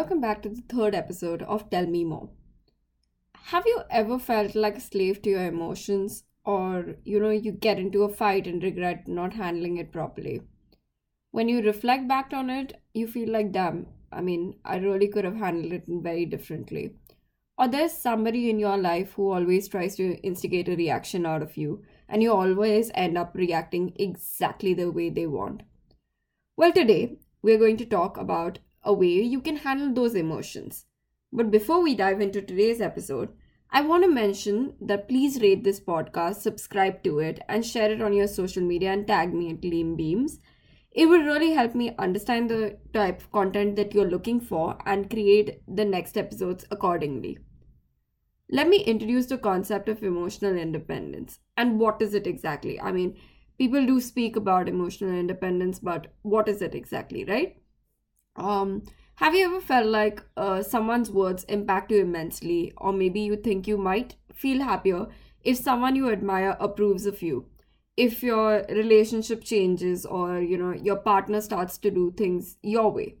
welcome back to the third episode of Tell Me More. Have you ever felt like a slave to your emotions, or you know, you get into a fight and regret not handling it properly? When you reflect back on it, you feel like, damn, I mean, I really could have handled it very differently. Or there's somebody in your life who always tries to instigate a reaction out of you, and you always end up reacting exactly the way they want. Well, today we're going to talk about a way you can handle those emotions. But before we dive into today's episode, I want to mention that please rate this podcast, subscribe to it, and share it on your social media and tag me at Gleam Beams. It will really help me understand the type of content that you're looking for and create the next episodes accordingly. Let me introduce the concept of emotional independence. And what is it exactly? I mean, people do speak about emotional independence, but what is it exactly, right? Um, have you ever felt like uh, someone's words impact you immensely, or maybe you think you might feel happier if someone you admire approves of you? If your relationship changes, or you know, your partner starts to do things your way.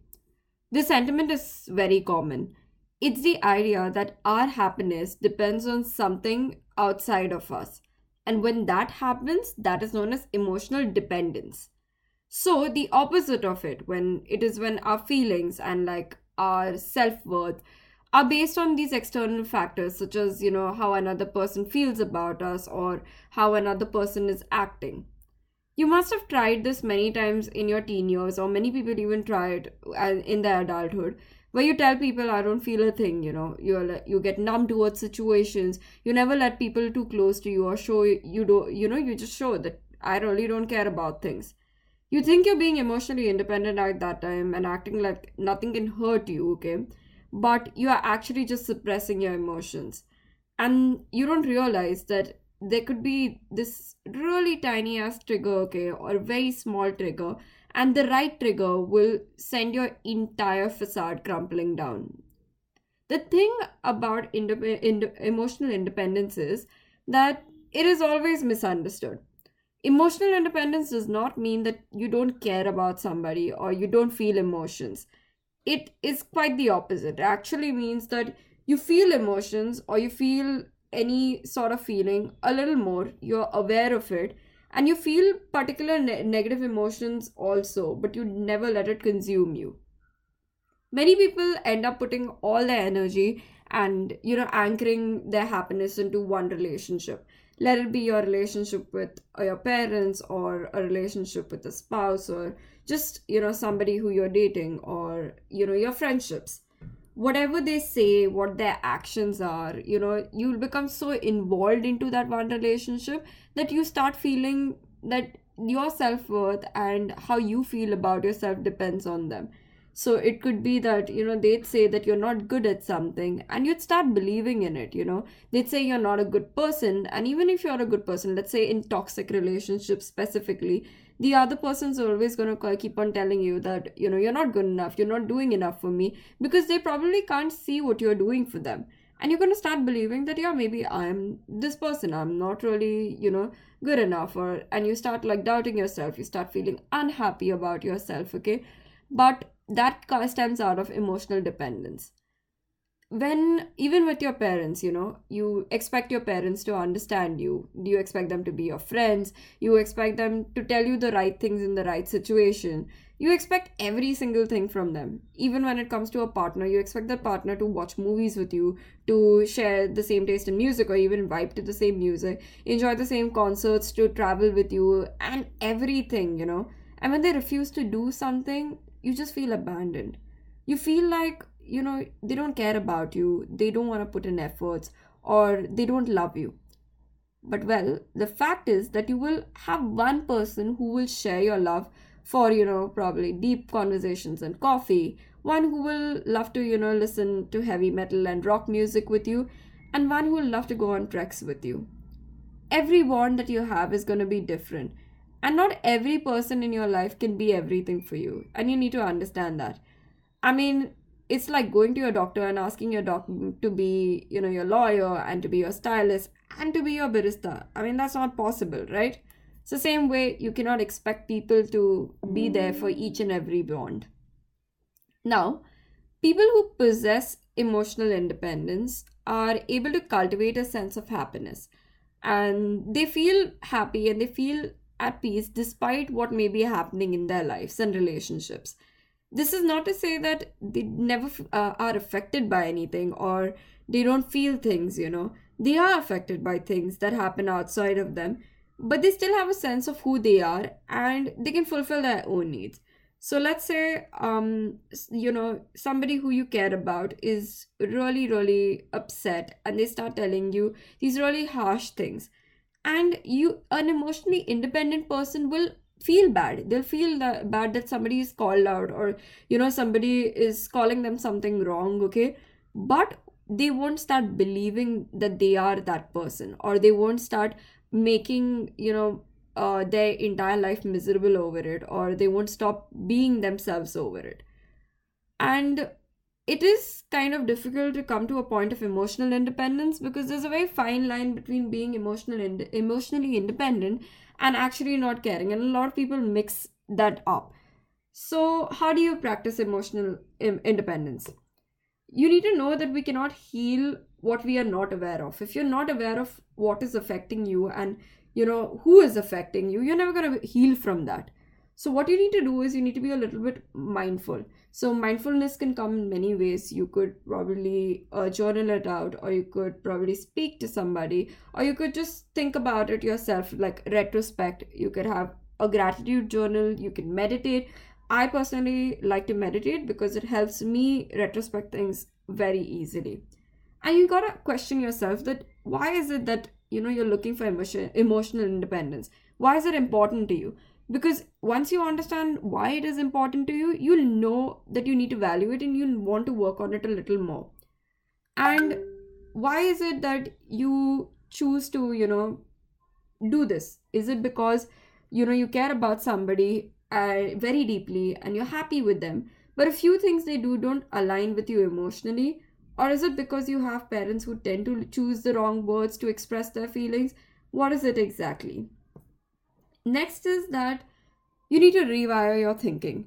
This sentiment is very common. It's the idea that our happiness depends on something outside of us. And when that happens, that is known as emotional dependence. So the opposite of it, when it is when our feelings and like our self-worth are based on these external factors such as you know how another person feels about us or how another person is acting. You must have tried this many times in your teen years or many people even try it uh, in their adulthood where you tell people i don't feel a thing you know. You you get numb towards situations. You never let people too close to you or show you do you know you just show that i really don't care about things you think you're being emotionally independent at that time and acting like nothing can hurt you, okay? But you are actually just suppressing your emotions. And you don't realize that there could be this really tiny ass trigger, okay, or very small trigger, and the right trigger will send your entire facade crumpling down. The thing about indep- ind- emotional independence is that it is always misunderstood Emotional independence does not mean that you don't care about somebody or you don't feel emotions. It is quite the opposite. It actually means that you feel emotions or you feel any sort of feeling a little more, you're aware of it, and you feel particular ne- negative emotions also, but you never let it consume you. Many people end up putting all their energy and you know anchoring their happiness into one relationship let it be your relationship with uh, your parents or a relationship with a spouse or just you know somebody who you're dating or you know your friendships. Whatever they say what their actions are you know you'll become so involved into that one relationship that you start feeling that your self-worth and how you feel about yourself depends on them so it could be that you know they'd say that you're not good at something and you'd start believing in it you know. They'd say you're not a good person and even if you're a good person let's say in toxic relationships specifically the other person's always going to keep on telling you that you know you're not good enough you're not doing enough for me because they probably can't see what you're doing for them. And you're going to start believing that yeah maybe i'm this person i'm not really you know good enough or and you start like doubting yourself you start feeling unhappy about yourself okay? But that stems out of emotional dependence. When even with your parents you know you expect your parents to understand you. Do you expect them to be your friends? You expect them to tell you the right things in the right situation. You expect every single thing from them. Even when it comes to a partner you expect the partner to watch movies with you to share the same taste in music or even vibe to the same music enjoy the same concerts to travel with you and everything you know. And when they refuse to do something you just feel abandoned. You feel like you know they don't care about you they don't want to put in efforts or they don't love you. But well the fact is that you will have one person who will share your love for you know probably deep conversations and coffee one who will love to you know listen to heavy metal and rock music with you and one who will love to go on treks with you. Every bond that you have is going to be different and not every person in your life can be everything for you. And you need to understand that. I mean it's like going to your doctor and asking your doctor to be you know your lawyer and to be your stylist and to be your barista. I mean that's not possible right? It's the same way you cannot expect people to be there for each and every bond. Now people who possess emotional independence are able to cultivate a sense of happiness. And they feel happy and they feel at peace despite what may be happening in their lives and relationships. This is not to say that they never uh, are affected by anything or they don't feel things, you know. They are affected by things that happen outside of them, but they still have a sense of who they are and they can fulfill their own needs. So let's say, um, you know, somebody who you care about is really, really upset and they start telling you these really harsh things. And you, an emotionally independent person, will feel bad. They'll feel that bad that somebody is called out or, you know, somebody is calling them something wrong, okay? But they won't start believing that they are that person or they won't start making, you know, uh, their entire life miserable over it or they won't stop being themselves over it and it is kind of difficult to come to a point of emotional independence because there's a very fine line between being emotional emotionally independent and actually not caring and a lot of people mix that up. So how do you practice emotional independence? You need to know that we cannot heal what we are not aware of. If you're not aware of what is affecting you and you know who is affecting you you're never going to heal from that so what you need to do is you need to be a little bit mindful. So mindfulness can come in many ways. You could probably uh, journal it out or you could probably speak to somebody or you could just think about it yourself like retrospect. You could have a gratitude journal. You can meditate. I personally like to meditate because it helps me retrospect things very easily. And you gotta question yourself that why is it that you know you're looking for emotion, emotional independence? Why is it important to you because once you understand why it is important to you you'll know that you need to value it and you'll want to work on it a little more and why is it that you choose to you know do this is it because you know you care about somebody uh, very deeply and you're happy with them but a few things they do don't align with you emotionally or is it because you have parents who tend to choose the wrong words to express their feelings? What is it exactly? Next is that you need to rewire your thinking.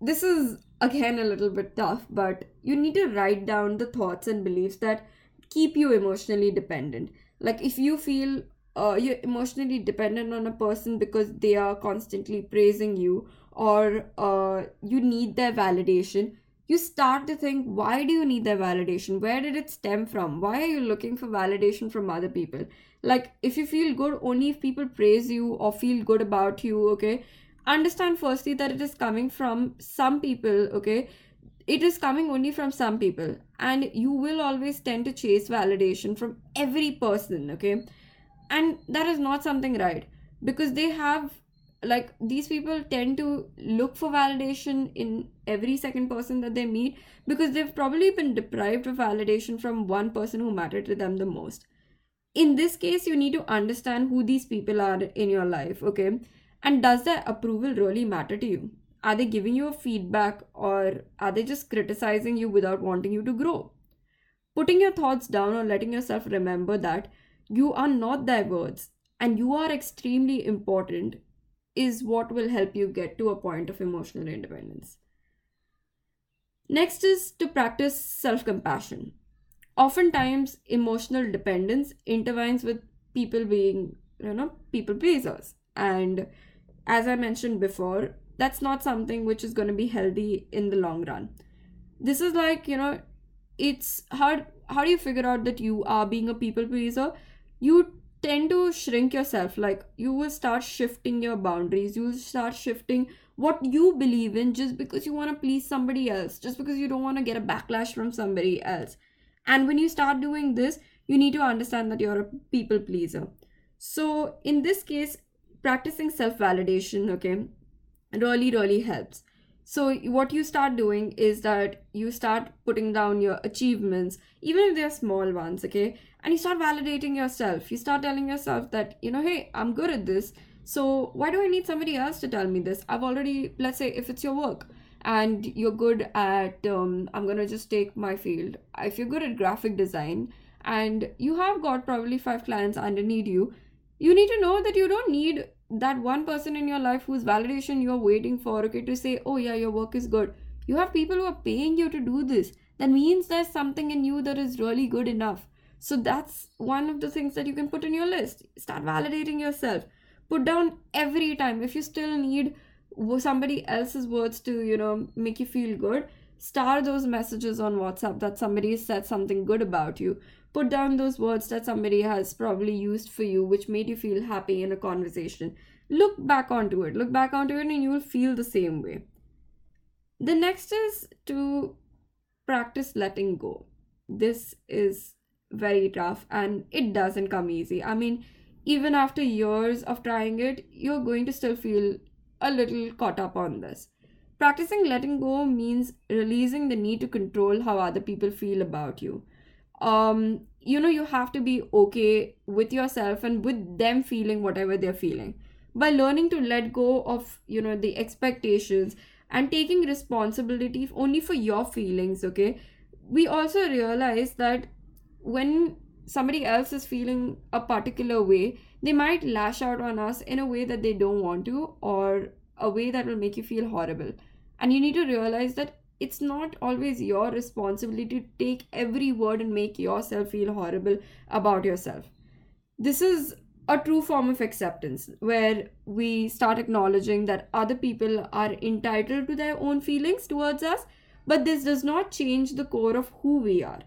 This is again a little bit tough, but you need to write down the thoughts and beliefs that keep you emotionally dependent. Like if you feel uh, you're emotionally dependent on a person because they are constantly praising you or uh, you need their validation you start to think why do you need their validation? Where did it stem from? Why are you looking for validation from other people? Like if you feel good only if people praise you or feel good about you okay? Understand firstly that it is coming from some people okay? It is coming only from some people. And you will always tend to chase validation from every person okay? And that is not something right. Because they have like these people tend to look for validation in every second person that they meet because they've probably been deprived of validation from one person who mattered to them the most. In this case you need to understand who these people are in your life okay? And does their approval really matter to you? Are they giving you a feedback or are they just criticizing you without wanting you to grow? Putting your thoughts down or letting yourself remember that you are not their words and you are extremely important is what will help you get to a point of emotional independence. Next is to practice self compassion. Oftentimes, emotional dependence intervenes with people being, you know, people pleasers. And as I mentioned before, that's not something which is going to be healthy in the long run. This is like, you know, it's hard. How do you figure out that you are being a people pleaser? You tend to shrink yourself. Like you will start shifting your boundaries. You will start shifting what you believe in just because you want to please somebody else just because you don't want to get a backlash from somebody else. And when you start doing this you need to understand that you're a people pleaser. So in this case practicing self validation okay really really helps so what you start doing is that you start putting down your achievements even if they're small ones okay? And you start validating yourself. You start telling yourself that you know hey i'm good at this. So why do i need somebody else to tell me this? I've already let's say if it's your work and you're good at um, i'm gonna just take my field. If you're good at graphic design and you have got probably five clients underneath you you need to know that you don't need that one person in your life whose validation you're waiting for okay to say oh yeah your work is good. You have people who are paying you to do this. That means there's something in you that is really good enough. So that's one of the things that you can put in your list. Start validating yourself. Put down every time. If you still need somebody else's words to you know make you feel good star those messages on whatsapp that somebody said something good about you. Put down those words that somebody has probably used for you which made you feel happy in a conversation. Look back onto it. Look back onto it and you will feel the same way. The next is to practice letting go. This is very tough and it doesn't come easy. I mean even after years of trying it you're going to still feel a little caught up on this practicing letting go means releasing the need to control how other people feel about you. Um you know you have to be okay with yourself and with them feeling whatever they're feeling. By learning to let go of you know the expectations and taking responsibility only for your feelings okay we also realize that when somebody else is feeling a particular way they might lash out on us in a way that they don't want to or a way that will make you feel horrible and you need to realize that it's not always your responsibility to take every word and make yourself feel horrible about yourself this is a true form of acceptance where we start acknowledging that other people are entitled to their own feelings towards us, but this does not change the core of who we are.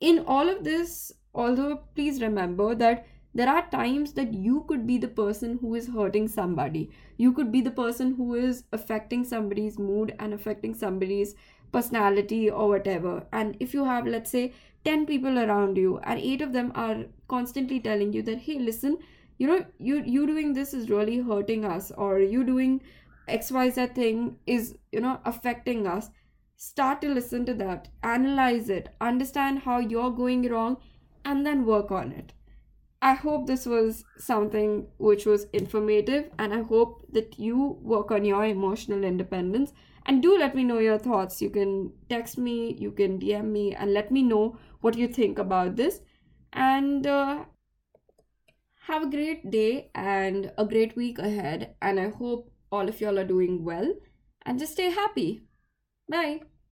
In all of this, although please remember that there are times that you could be the person who is hurting somebody, you could be the person who is affecting somebody's mood and affecting somebody's personality or whatever. And if you have, let's say, 10 people around you and 8 of them are constantly telling you that hey listen you know you you doing this is really hurting us or you doing xyz thing is you know affecting us start to listen to that analyze it understand how you're going wrong and then work on it i hope this was something which was informative and i hope that you work on your emotional independence. And do let me know your thoughts. You can text me you can dm me and let me know what you think about this. And uh, have a great day and a great week ahead and i hope all of y'all are doing well. And just stay happy. Bye